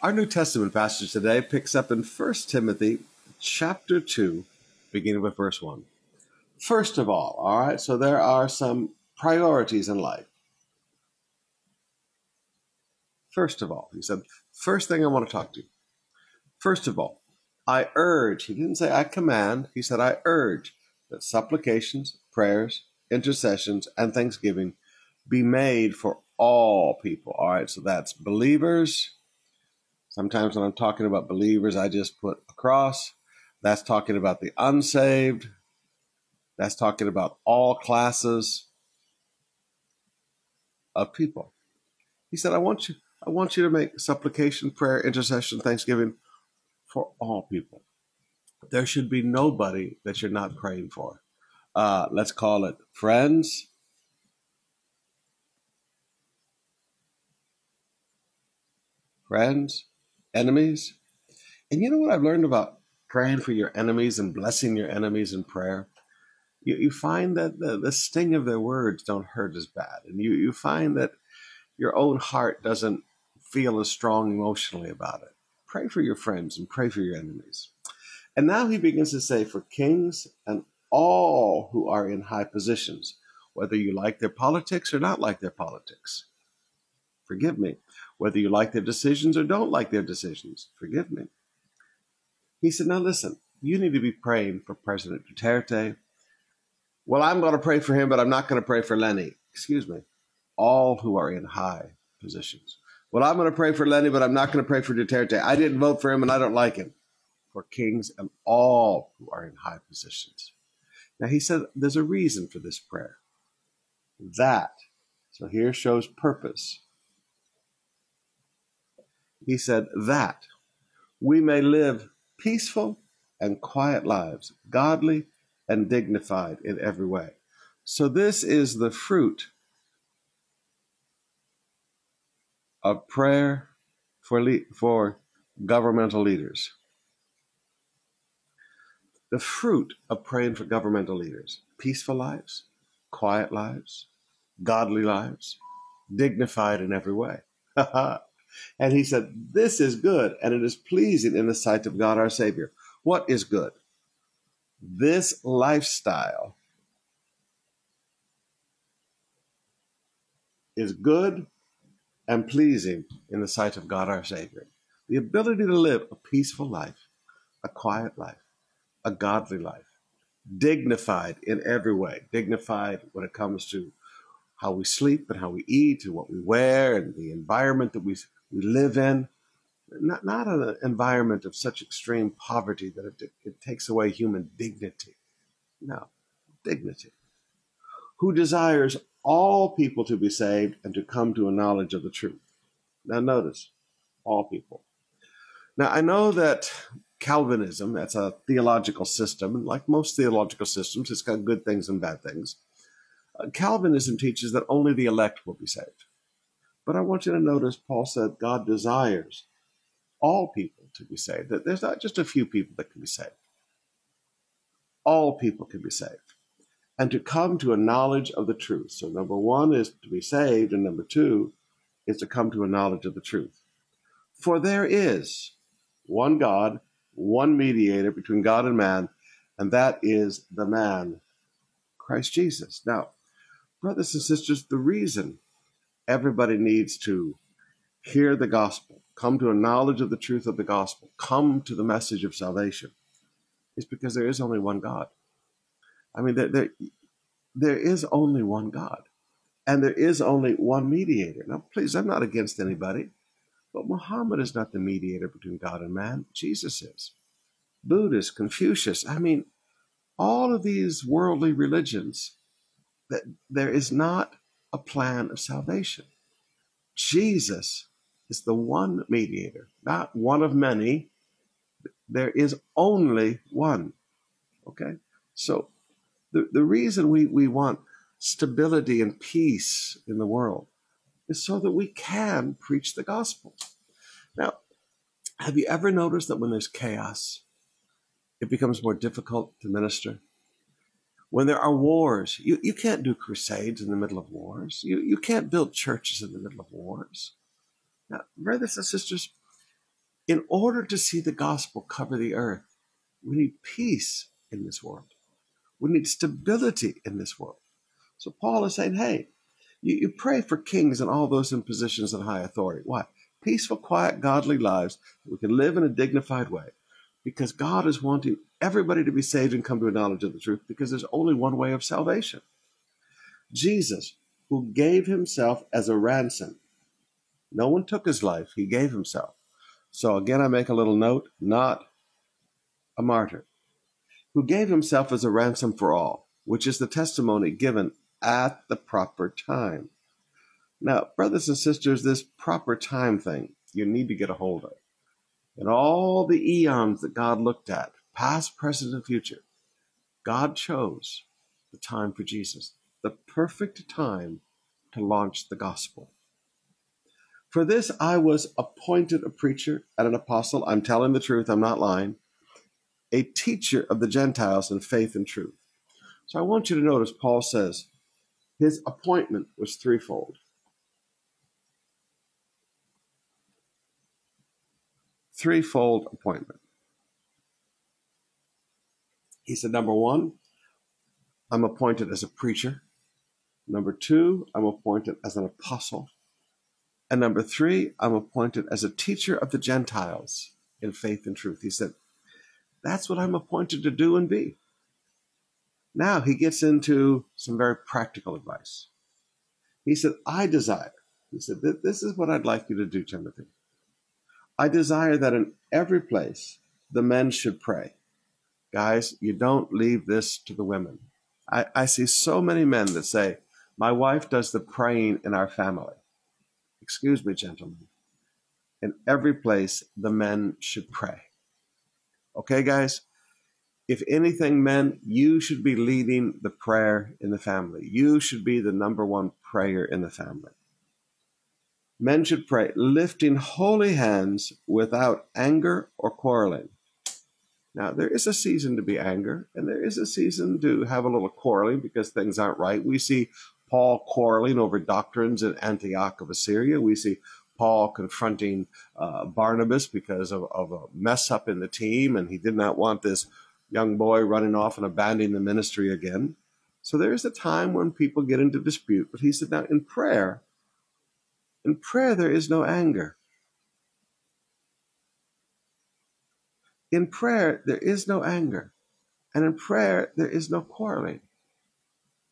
Our New Testament passage today picks up in 1 Timothy chapter 2, beginning with verse 1. First of all, all right, so there are some priorities in life. First of all, he said, first thing I want to talk to you. First of all, I urge, he didn't say I command, he said I urge that supplications, prayers, intercessions, and thanksgiving be made for all people. All right, so that's believers. Sometimes when I'm talking about believers, I just put a cross. That's talking about the unsaved. That's talking about all classes of people. He said, I want you, I want you to make supplication, prayer, intercession, thanksgiving for all people. There should be nobody that you're not praying for. Uh, let's call it friends, friends, enemies. And you know what I've learned about praying for your enemies and blessing your enemies in prayer? You, you find that the, the sting of their words don't hurt as bad. And you, you find that your own heart doesn't feel as strong emotionally about it. Pray for your friends and pray for your enemies. And now he begins to say, for kings and all who are in high positions, whether you like their politics or not like their politics. Forgive me. Whether you like their decisions or don't like their decisions, forgive me. He said, Now listen, you need to be praying for President Duterte. Well, I'm going to pray for him, but I'm not going to pray for Leni. Excuse me. All who are in high positions. Well, I'm going to pray for Leni, but I'm not going to pray for Duterte. I didn't vote for him and I don't like him. For kings and all who are in high positions. Now, he said there's a reason for this prayer. That, so here shows purpose. He said that we may live peaceful and quiet lives, godly and dignified in every way. So, this is the fruit of prayer for, le- for governmental leaders. The fruit of praying for governmental leaders peaceful lives, quiet lives, godly lives, dignified in every way. And he said, This is good, and it is pleasing in the sight of God our Savior. What is good? This lifestyle is good and pleasing in the sight of God our Savior. The ability to live a peaceful life, a quiet life, a godly life, dignified in every way, dignified when it comes to how we sleep and how we eat and what we wear and the environment that we we live in, not, not an environment of such extreme poverty that it, it takes away human dignity. No, dignity. Who desires all people to be saved and to come to a knowledge of the truth. Now, notice, all people. Now, I know that Calvinism, that's a theological system, and like most theological systems, it's got good things and bad things. Uh, Calvinism teaches that only the elect will be saved. But I want you to notice Paul said God desires all people to be saved. That there's not just a few people that can be saved. All people can be saved. And to come to a knowledge of the truth. So number one is to be saved, and number two is to come to a knowledge of the truth. For there is one God, one mediator between God and man, and that is the man, Christ Jesus. Now, brothers and sisters, the reason everybody needs to hear the gospel, come to a knowledge of the truth of the gospel, come to the message of salvation, is because there is only one God. I mean, there, there, there is only one God, and there is only one mediator. Now, please, I'm not against anybody, but Muhammad is not the mediator between God and man. Jesus is. Buddhist, Confucius, I mean, all of these worldly religions, that there is not a plan of salvation. Jesus is the one mediator, not one of many. There is only one. Okay? So the, the reason we, we want stability and peace in the world is so that we can preach the gospel. Now, have you ever noticed that when there's chaos, it becomes more difficult to minister? When there are wars. You, you can't do crusades in the middle of wars. You, you can't build churches in the middle of wars. Now, brothers and sisters, In order to see the gospel cover the earth, we need peace in this world. We need stability in this world. So Paul is saying, hey, you, you pray for kings and all those in positions of high authority. Why? Peaceful, quiet, godly lives. that We can live in a dignified way because God is wanting everybody to be saved and come to a knowledge of the truth because there's only one way of salvation. Jesus, who gave himself as a ransom. No one took his life, he gave himself. So again, I make a little note not a martyr, who gave himself as a ransom for all, which is the testimony given at the proper time. Now, brothers and sisters, this proper time thing you need to get a hold of. In all the eons that God looked at, past, present, and future, God chose the time for Jesus, the perfect time to launch the gospel. For this I was appointed a preacher and an apostle. I'm telling the truth, I'm not lying. A teacher of the Gentiles in faith and truth. So I want you to notice Paul says his appointment was threefold. Threefold appointment. He said, number one, I'm appointed as a preacher. Number two, I'm appointed as an apostle. And number three, I'm appointed as a teacher of the Gentiles in faith and truth. He said, That's what I'm appointed to do and be. Now he gets into some very practical advice. He said, I desire, he said, This is what I'd like you to do, Timothy. I desire that in every place the men should pray. Guys, you don't leave this to the women. I, I see so many men that say, my wife does the praying in our family. Excuse me, gentlemen. In every place, the men should pray. Okay, guys? If anything, men, you should be leading the prayer in the family. You should be the number one prayer in the family. Men should pray, lifting holy hands without anger or quarreling. Now, there is a season to be anger, and there is a season to have a little quarreling because things aren't right. We see Paul quarreling over doctrines in Antioch of Assyria. We see Paul confronting uh, Barnabas because of, of, a mess up in the team, and he did not want this young boy running off and abandoning the ministry again. So there is a time when people get into dispute. But he said, now in prayer, in prayer, there is no anger. In prayer, there is no anger. And in prayer, there is no quarreling.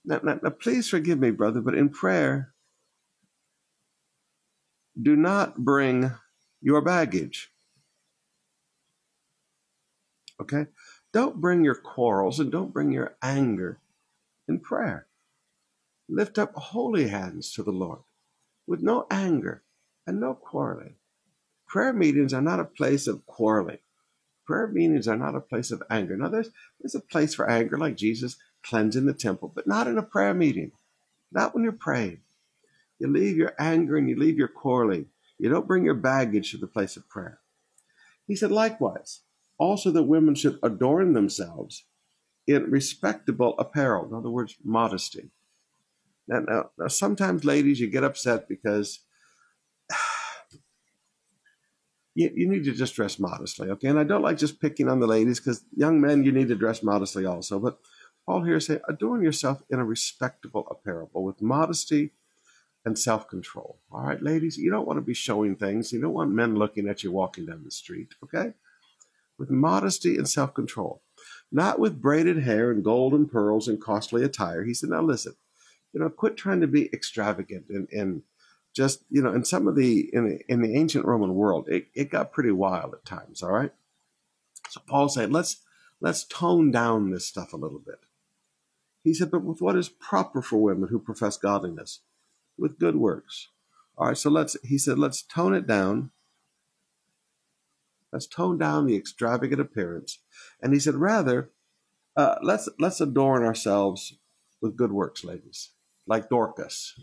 Now, now, now, please forgive me, brother, but in prayer, do not bring your baggage. Okay? Don't bring your quarrels and don't bring your anger in prayer. Lift up holy hands to the Lord with no anger and no quarreling. Prayer meetings are not a place of quarreling. Prayer meetings are not a place of anger. Now, there's, there's a place for anger, like Jesus cleansing the temple, but not in a prayer meeting, not when you're praying. You leave your anger and you leave your quarreling. You don't bring your baggage to the place of prayer. He said, likewise, also that women should adorn themselves in respectable apparel, in other words, modesty. Now, now, now sometimes, ladies, you get upset because you, you need to just dress modestly, okay? And I don't like just picking on the ladies because young men, you need to dress modestly also. But Paul here say, adorn yourself in a respectable apparel, with modesty and self control. All right, ladies, you don't want to be showing things. You don't want men looking at you walking down the street, okay? With modesty and self control, not with braided hair and gold and pearls and costly attire. He said, now listen, you know, quit trying to be extravagant and, and just, you know, in some of the, in the, in the ancient Roman world, it, it got pretty wild at times, all right? So Paul said, let's, let's tone down this stuff a little bit. He said, but with what is proper for women who profess godliness, with good works. All right, so let's, he said, let's tone it down. Let's tone down the extravagant appearance. And he said, rather, uh, let's, let's adorn ourselves with good works, ladies, like Dorcas.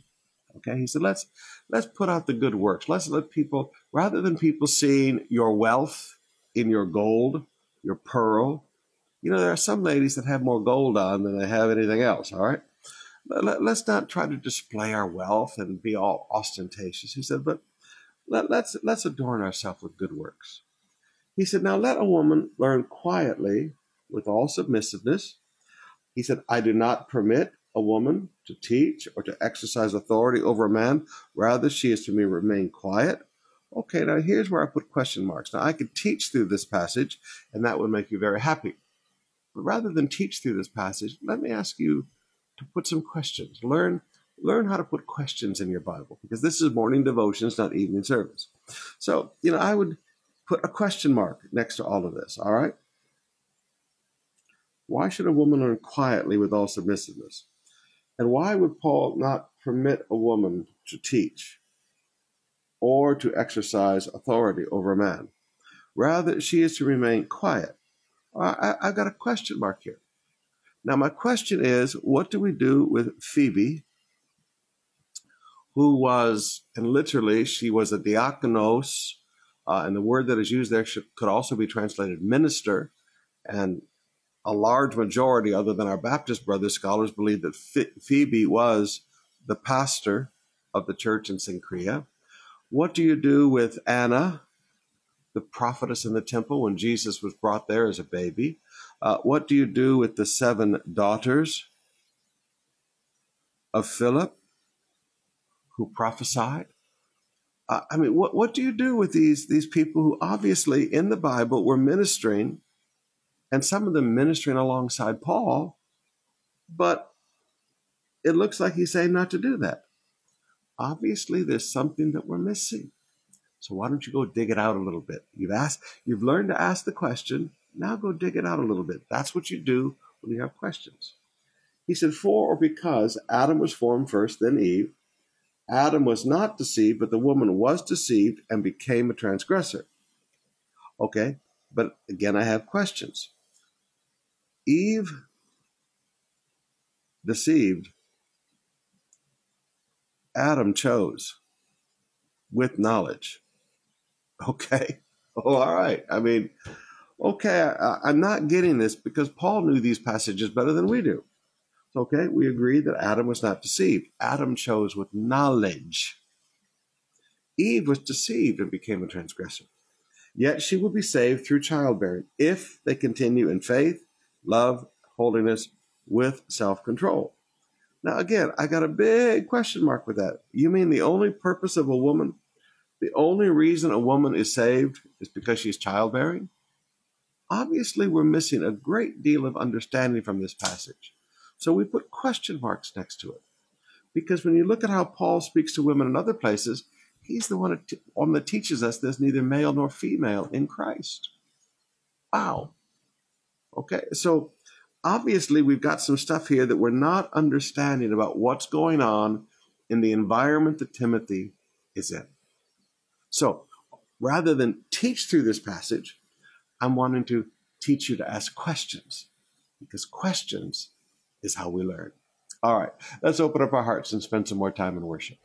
Okay, he said, let's, let's put out the good works. Let's let people, rather than people seeing your wealth in your gold, your pearl, you know, there are some ladies that have more gold on than they have anything else, all right? Let, us not try to display our wealth and be all ostentatious. He said, but let, let's, let's adorn ourselves with good works. He said, Now let a woman learn quietly with all submissiveness. He said, I do not permit a woman to teach or to exercise authority over a man. Rather, she is to me remain quiet. Okay, now here's where I put question marks. Now, I could teach through this passage, and that would make you very happy. But rather than teach through this passage, let me ask you to put some questions. Learn learn how to put questions in your Bible because this is morning devotions, not evening service. So, you know, I would put a question mark next to all of this, all right? Why should a woman learn quietly with all submissiveness? And why would Paul not permit a woman to teach or to exercise authority over a man? Rather, she is to remain quiet. I, I got a question mark here. Now, my question is what do we do with Phoebe, who was, and literally, she was a diakonos, uh, and the word that is used there should, could also be translated minister. And a large majority, other than our Baptist brothers, scholars believe that Phoebe was the pastor of the church in Cenchrea. What do you do with Anna, the prophetess in the temple, when Jesus was brought there as a baby? Uh, what do you do with the seven daughters of Philip who prophesied? Uh, I mean, what, what do you do with these, these people who obviously in the Bible were ministering and some of them ministering alongside Paul, but it looks like he's saying not to do that. Obviously, there's something that we're missing. So why don't you go dig it out a little bit? You've asked, you've learned to ask the question. Now go dig it out a little bit. That's what you do when you have questions. He said, For or because Adam was formed first, then Eve, Adam was not deceived, but the woman was deceived and became a transgressor. Okay, but again, I have questions. Eve deceived, Adam chose with knowledge. Okay. Oh, all right. I mean, okay, I, am not getting this because Paul knew these passages better than we do. Okay, we agree that Adam was not deceived. Adam chose with knowledge. Eve was deceived and became a transgressor. Yet she will be saved through childbearing if they continue in faith love, holiness with self control. Now, again, I got a big question mark with that. You mean the only purpose of a woman, the only reason a woman is saved is because she's childbearing? Obviously, we're missing a great deal of understanding from this passage. So we put question marks next to it. Because when you look at how Paul speaks to women in other places, he's the one that teaches us there's neither male nor female in Christ. Wow. Okay, so obviously we've got some stuff here that we're not understanding about what's going on in the environment that Timothy is in. So rather than teach through this passage, I'm wanting to teach you to ask questions because questions is how we learn. All right, let's open up our hearts and spend some more time in worship.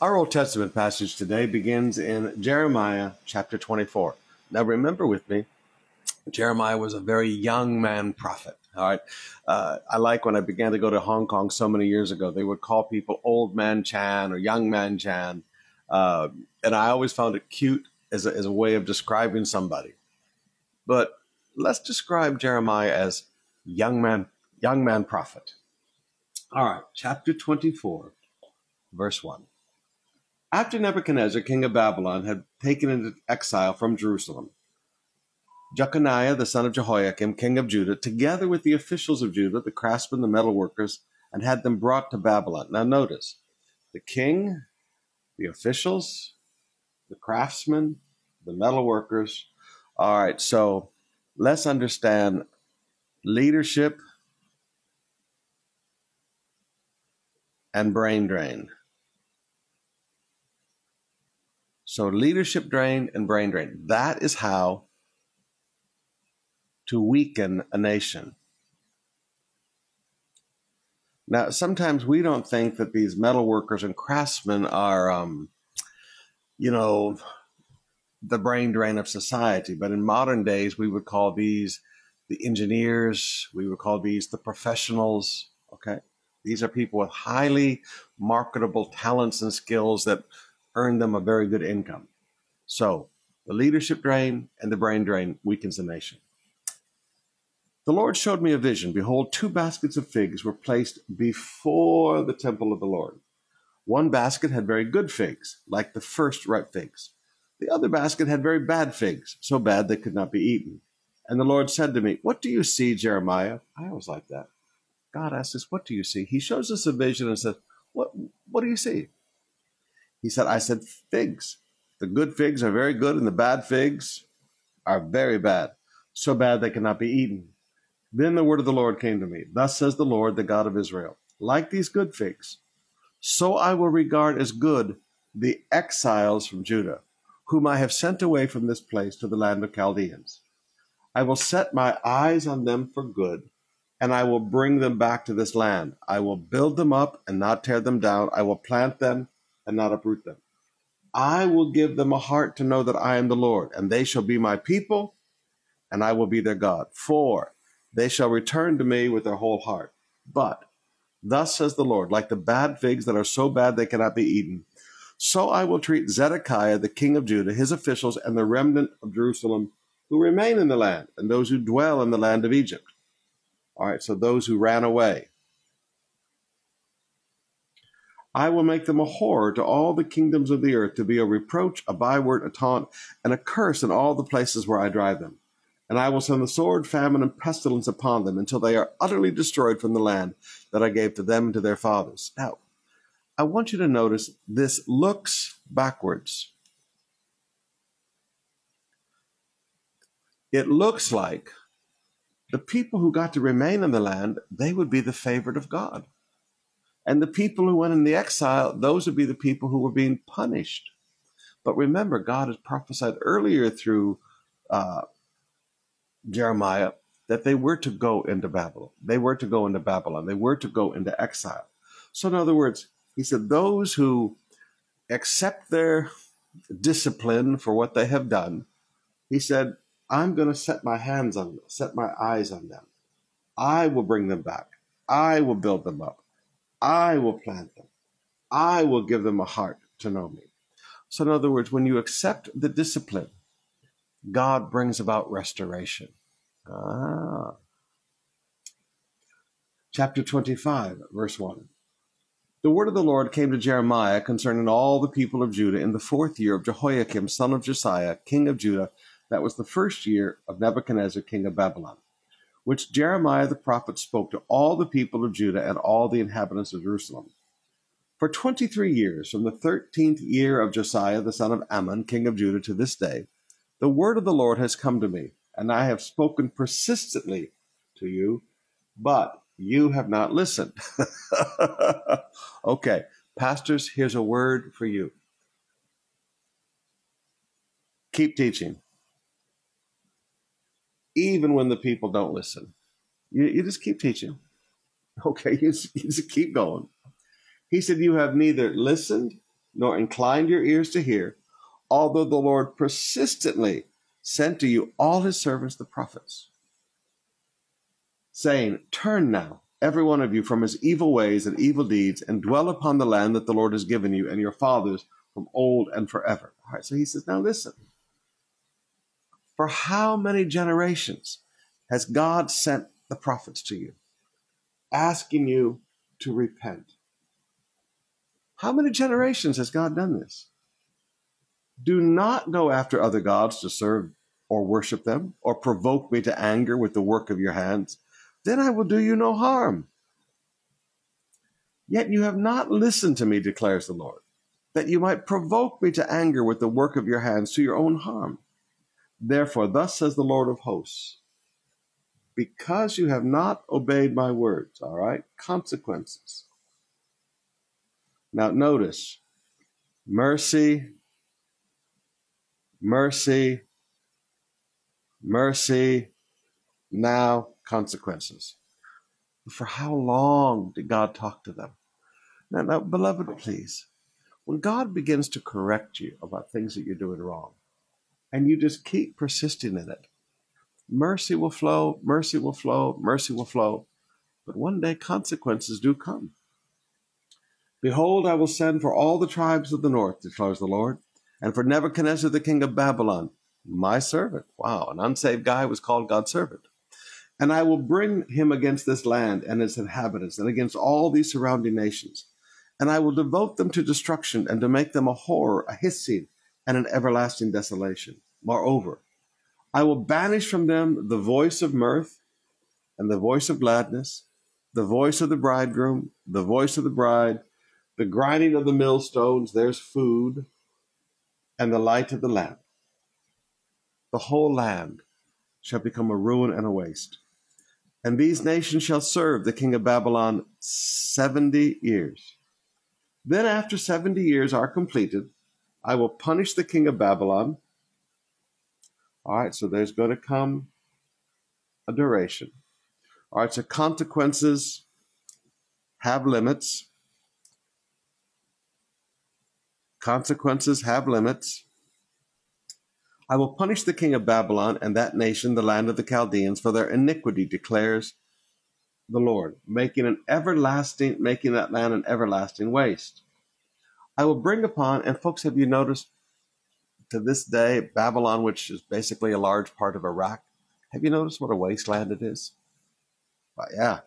Old Testament passage today begins in Jeremiah chapter 24. Now, remember with me, Jeremiah was a very young man prophet. All right. Uh, I like when I began to go to Hong Kong so many years ago, they would call people old man Chan or young man Chan. Uh, and I always found it cute as a, as a way of describing somebody. But let's describe Jeremiah as young man, young man prophet. All right, chapter 24, verse 1. After Nebuchadnezzar, king of Babylon, had taken into exile from Jerusalem, Jeconiah, the son of Jehoiakim, king of Judah, together with the officials of Judah, the craftsmen, the metalworkers, and had them brought to Babylon. Now, notice the king, the officials, the craftsmen, the metalworkers. All right, so let's understand leadership and brain drain. So, leadership drain and brain drain. That is how to weaken a nation. Now, sometimes we don't think that these metal workers and craftsmen are, um, you know, the brain drain of society. But in modern days, we would call these the engineers, we would call these the professionals. Okay. These are people with highly marketable talents and skills that earn them a very good income. So the leadership drain and the brain drain weakens the nation. The Lord showed me a vision. Behold, two baskets of figs were placed before the temple of the Lord. One basket had very good figs, like the first ripe figs. The other basket had very bad figs, so bad they could not be eaten. And the Lord said to me, What do you see, Jeremiah? I always like that. God asks us, What do you see? He shows us a vision and says, What, what do you see? He said, I said, Figs. The good figs are very good, and the bad figs are very bad, so bad they cannot be eaten. Then the word of the Lord came to me. Thus says the Lord, the God of Israel Like these good figs, so I will regard as good the exiles from Judah, whom I have sent away from this place to the land of Chaldeans. I will set my eyes on them for good, and I will bring them back to this land. I will build them up and not tear them down. I will plant them and not uproot them. I will give them a heart to know that I am the Lord, and they shall be my people, and I will be their God. For they shall return to me with their whole heart. But thus says the Lord, like the bad figs that are so bad they cannot be eaten, so I will treat Zedekiah, the king of Judah, his officials, and the remnant of Jerusalem who remain in the land, and those who dwell in the land of Egypt. All right, so those who ran away. I will make them a horror to all the kingdoms of the earth, to be a reproach, a byword, a taunt, and a curse in all the places where I drive them and I will send the sword, famine, and pestilence upon them until they are utterly destroyed from the land that I gave to them and to their fathers. Now, I want you to notice this looks backwards. It looks like the people who got to remain in the land, they would be the favorite of God. And the people who went in the exile, those would be the people who were being punished. But remember, God has prophesied earlier through uh, Jeremiah that they were to go into Babylon. They were to go into Babylon. They were to go into exile. So, in other words, he said, those who accept their discipline for what they have done, he said, I'm going to set my hands on them, set my eyes on them. I will bring them back. I will build them up. I will plant them. I will give them a heart to know me. So, in other words, when you accept the discipline, God brings about restoration. Ah. Chapter 25, verse 1. The word of the Lord came to Jeremiah concerning all the people of Judah in the fourth year of Jehoiakim, son of Josiah, king of Judah. That was the first year of Nebuchadnezzar, king of Babylon, which Jeremiah the prophet spoke to all the people of Judah and all the inhabitants of Jerusalem. For 23 years, from the 13th year of Josiah the son of Amon, king of Judah, to this day, the word of the Lord has come to me, and I have spoken persistently to you, but you have not listened. okay, pastors, here's a word for you. Keep teaching, even when the people don't listen. You, you just keep teaching. Okay, you just, you just keep going. He said, You have neither listened nor inclined your ears to hear, although the Lord persistently sent to you all his servants, the prophets, saying, Turn now, every one of you, from his evil ways and evil deeds, and dwell upon the land that the Lord has given you and your fathers from old and forever. All right, so he says, Now listen. For how many generations has God sent the prophets to you, asking you to repent? How many generations has God done this? Do not go after other gods to serve or worship them, or provoke me to anger with the work of your hands. Then I will do you no harm. Yet you have not listened to me, declares the Lord, that you might provoke me to anger with the work of your hands to your own harm. Therefore, thus says the Lord of hosts, because you have not obeyed my words, all right, consequences. Now, notice mercy, mercy, mercy, now consequences. For how long did God talk to them? Now, now, beloved, please, when God begins to correct you about things that you're doing wrong, and you just keep persisting in it, mercy will flow, mercy will flow, mercy will flow. But one day consequences do come. Behold, I will send for all the tribes of the north, declares the Lord, and for Nebuchadnezzar the king of Babylon, my servant. Wow, an unsaved guy was called God's servant. And I will bring him against this land and its inhabitants, and against all these surrounding nations. And I will devote them to destruction, and to make them a horror, a hissing, and an everlasting desolation. Moreover, I will banish from them the voice of mirth, and the voice of gladness, the voice of the bridegroom, the voice of the bride, the grinding of the millstones, there's food, and the light of the lamp the whole land shall become a ruin and a waste. And these nations shall serve the king of Babylon 70 years. Then, after 70 years are completed, I will punish the king of Babylon. All right, so there's going to come a duration. All right, so consequences have limits. Consequences have limits. I will punish the king of Babylon and that nation, the land of the Chaldeans, for their iniquity, declares the Lord, making an everlasting, making that land an everlasting waste. I will bring upon, and folks, have you noticed to this day, Babylon, which is basically a large part of Iraq, have you noticed what a wasteland it is? Well, yeah.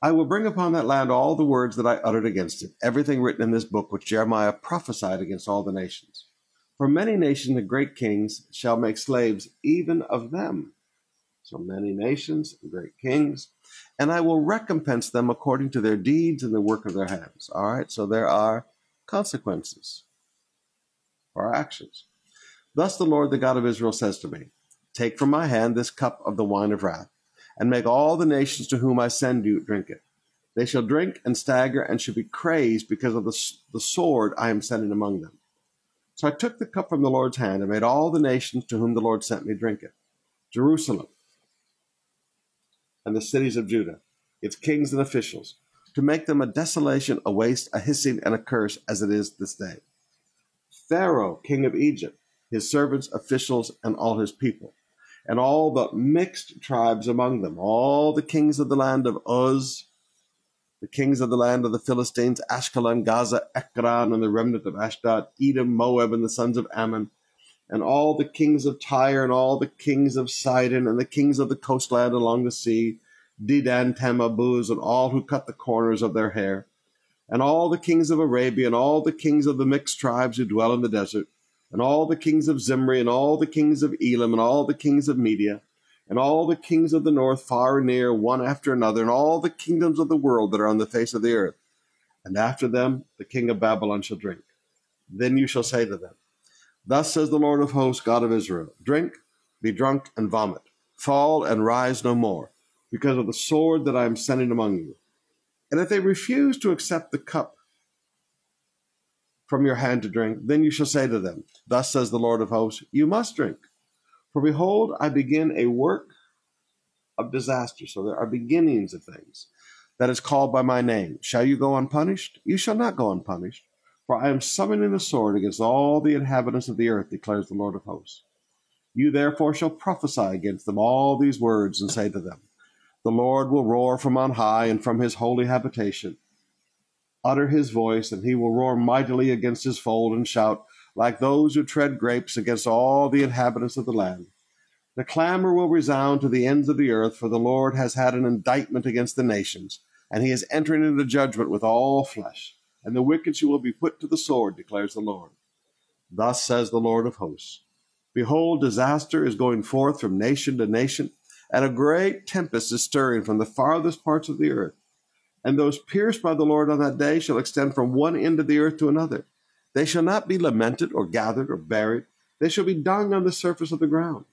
I will bring upon that land all the words that I uttered against it, everything written in this book which Jeremiah prophesied against all the nations. For many nations and great kings shall make slaves even of them. So many nations and great kings, and I will recompense them according to their deeds and the work of their hands. All right, so there are consequences for our actions. Thus the Lord, the God of Israel, says to me Take from my hand this cup of the wine of wrath, and make all the nations to whom I send you drink it. They shall drink and stagger and shall be crazed because of the, the sword I am sending among them. So I took the cup from the Lord's hand and made all the nations to whom the Lord sent me drink it Jerusalem and the cities of Judah, its kings and officials, to make them a desolation, a waste, a hissing, and a curse, as it is this day. Pharaoh, king of Egypt, his servants, officials, and all his people, and all the mixed tribes among them, all the kings of the land of Uz, the kings of the land of the Philistines, Ashkelon, Gaza, Ekron, and the remnant of Ashdod, Edom, Moab, and the sons of Ammon, and all the kings of Tyre, and all the kings of Sidon, and the kings of the coastland along the sea, Dedan, Tema, Buz, and all who cut the corners of their hair, and all the kings of Arabia, and all the kings of the mixed tribes who dwell in the desert, and all the kings of Zimri, and all the kings of Elam, and all the kings of Media, and all the kings of the north, far and near, one after another, and all the kingdoms of the world that are on the face of the earth. And after them, the king of Babylon shall drink. Then you shall say to them, Thus says the Lord of hosts, God of Israel Drink, be drunk, and vomit, fall and rise no more, because of the sword that I am sending among you. And if they refuse to accept the cup from your hand to drink, then you shall say to them, Thus says the Lord of hosts, You must drink. For behold, I begin a work of disaster. So there are beginnings of things. that is called by my name. Shall you go unpunished? You shall not go unpunished. For I am summoning a sword against all the inhabitants of the earth, declares the Lord of hosts. You therefore shall prophesy against them all these words, and say to them, The Lord will roar from on high and from his holy habitation. Utter his voice, and he will roar mightily against his fold and shout, like those who tread grapes against all the inhabitants of the land. The clamor will resound to the ends of the earth, for the Lord has had an indictment against the nations, and he is entering into judgment with all flesh. And the wicked will be put to the sword, declares the Lord. Thus says the Lord of hosts Behold, disaster is going forth from nation to nation, and a great tempest is stirring from the farthest parts of the earth. And those pierced by the Lord on that day shall extend from one end of the earth to another. They shall not be lamented or gathered or buried. They shall be dung on the surface of the ground.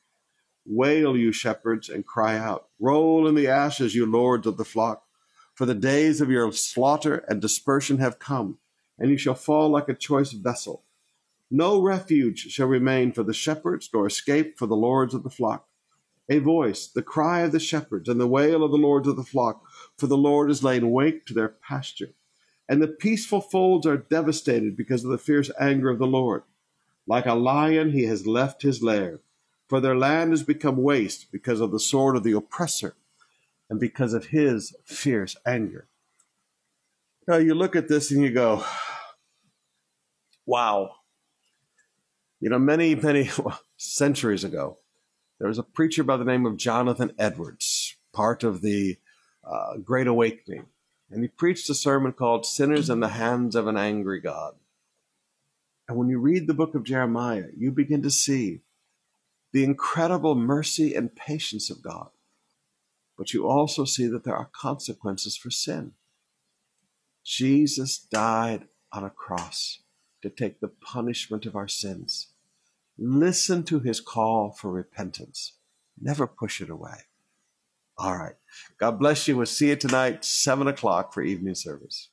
Wail, you shepherds, and cry out. Roll in the ashes, you lords of the flock. For the days of your slaughter and dispersion have come, and you shall fall like a choice vessel. No refuge shall remain for the shepherds, nor escape for the lords of the flock. A voice, the cry of the shepherds, and the wail of the lords of the flock, for the Lord is laid wait to their pasture. And the peaceful folds are devastated because of the fierce anger of the Lord. Like a lion, he has left his lair, for their land has become waste because of the sword of the oppressor and because of his fierce anger. Now you look at this and you go, wow, you know, many, many centuries ago, there was a preacher by the name of Jonathan Edwards, part of the uh, Great Awakening, and he preached a sermon called Sinners in the Hands of an Angry God. And when you read the book of Jeremiah, you begin to see the incredible mercy and patience of God. But you also see that there are consequences for sin. Jesus died on a cross to take the punishment of our sins. Listen to his call for repentance. Never push it away. All right. God bless you. We'll see you tonight, 7 o'clock for evening service.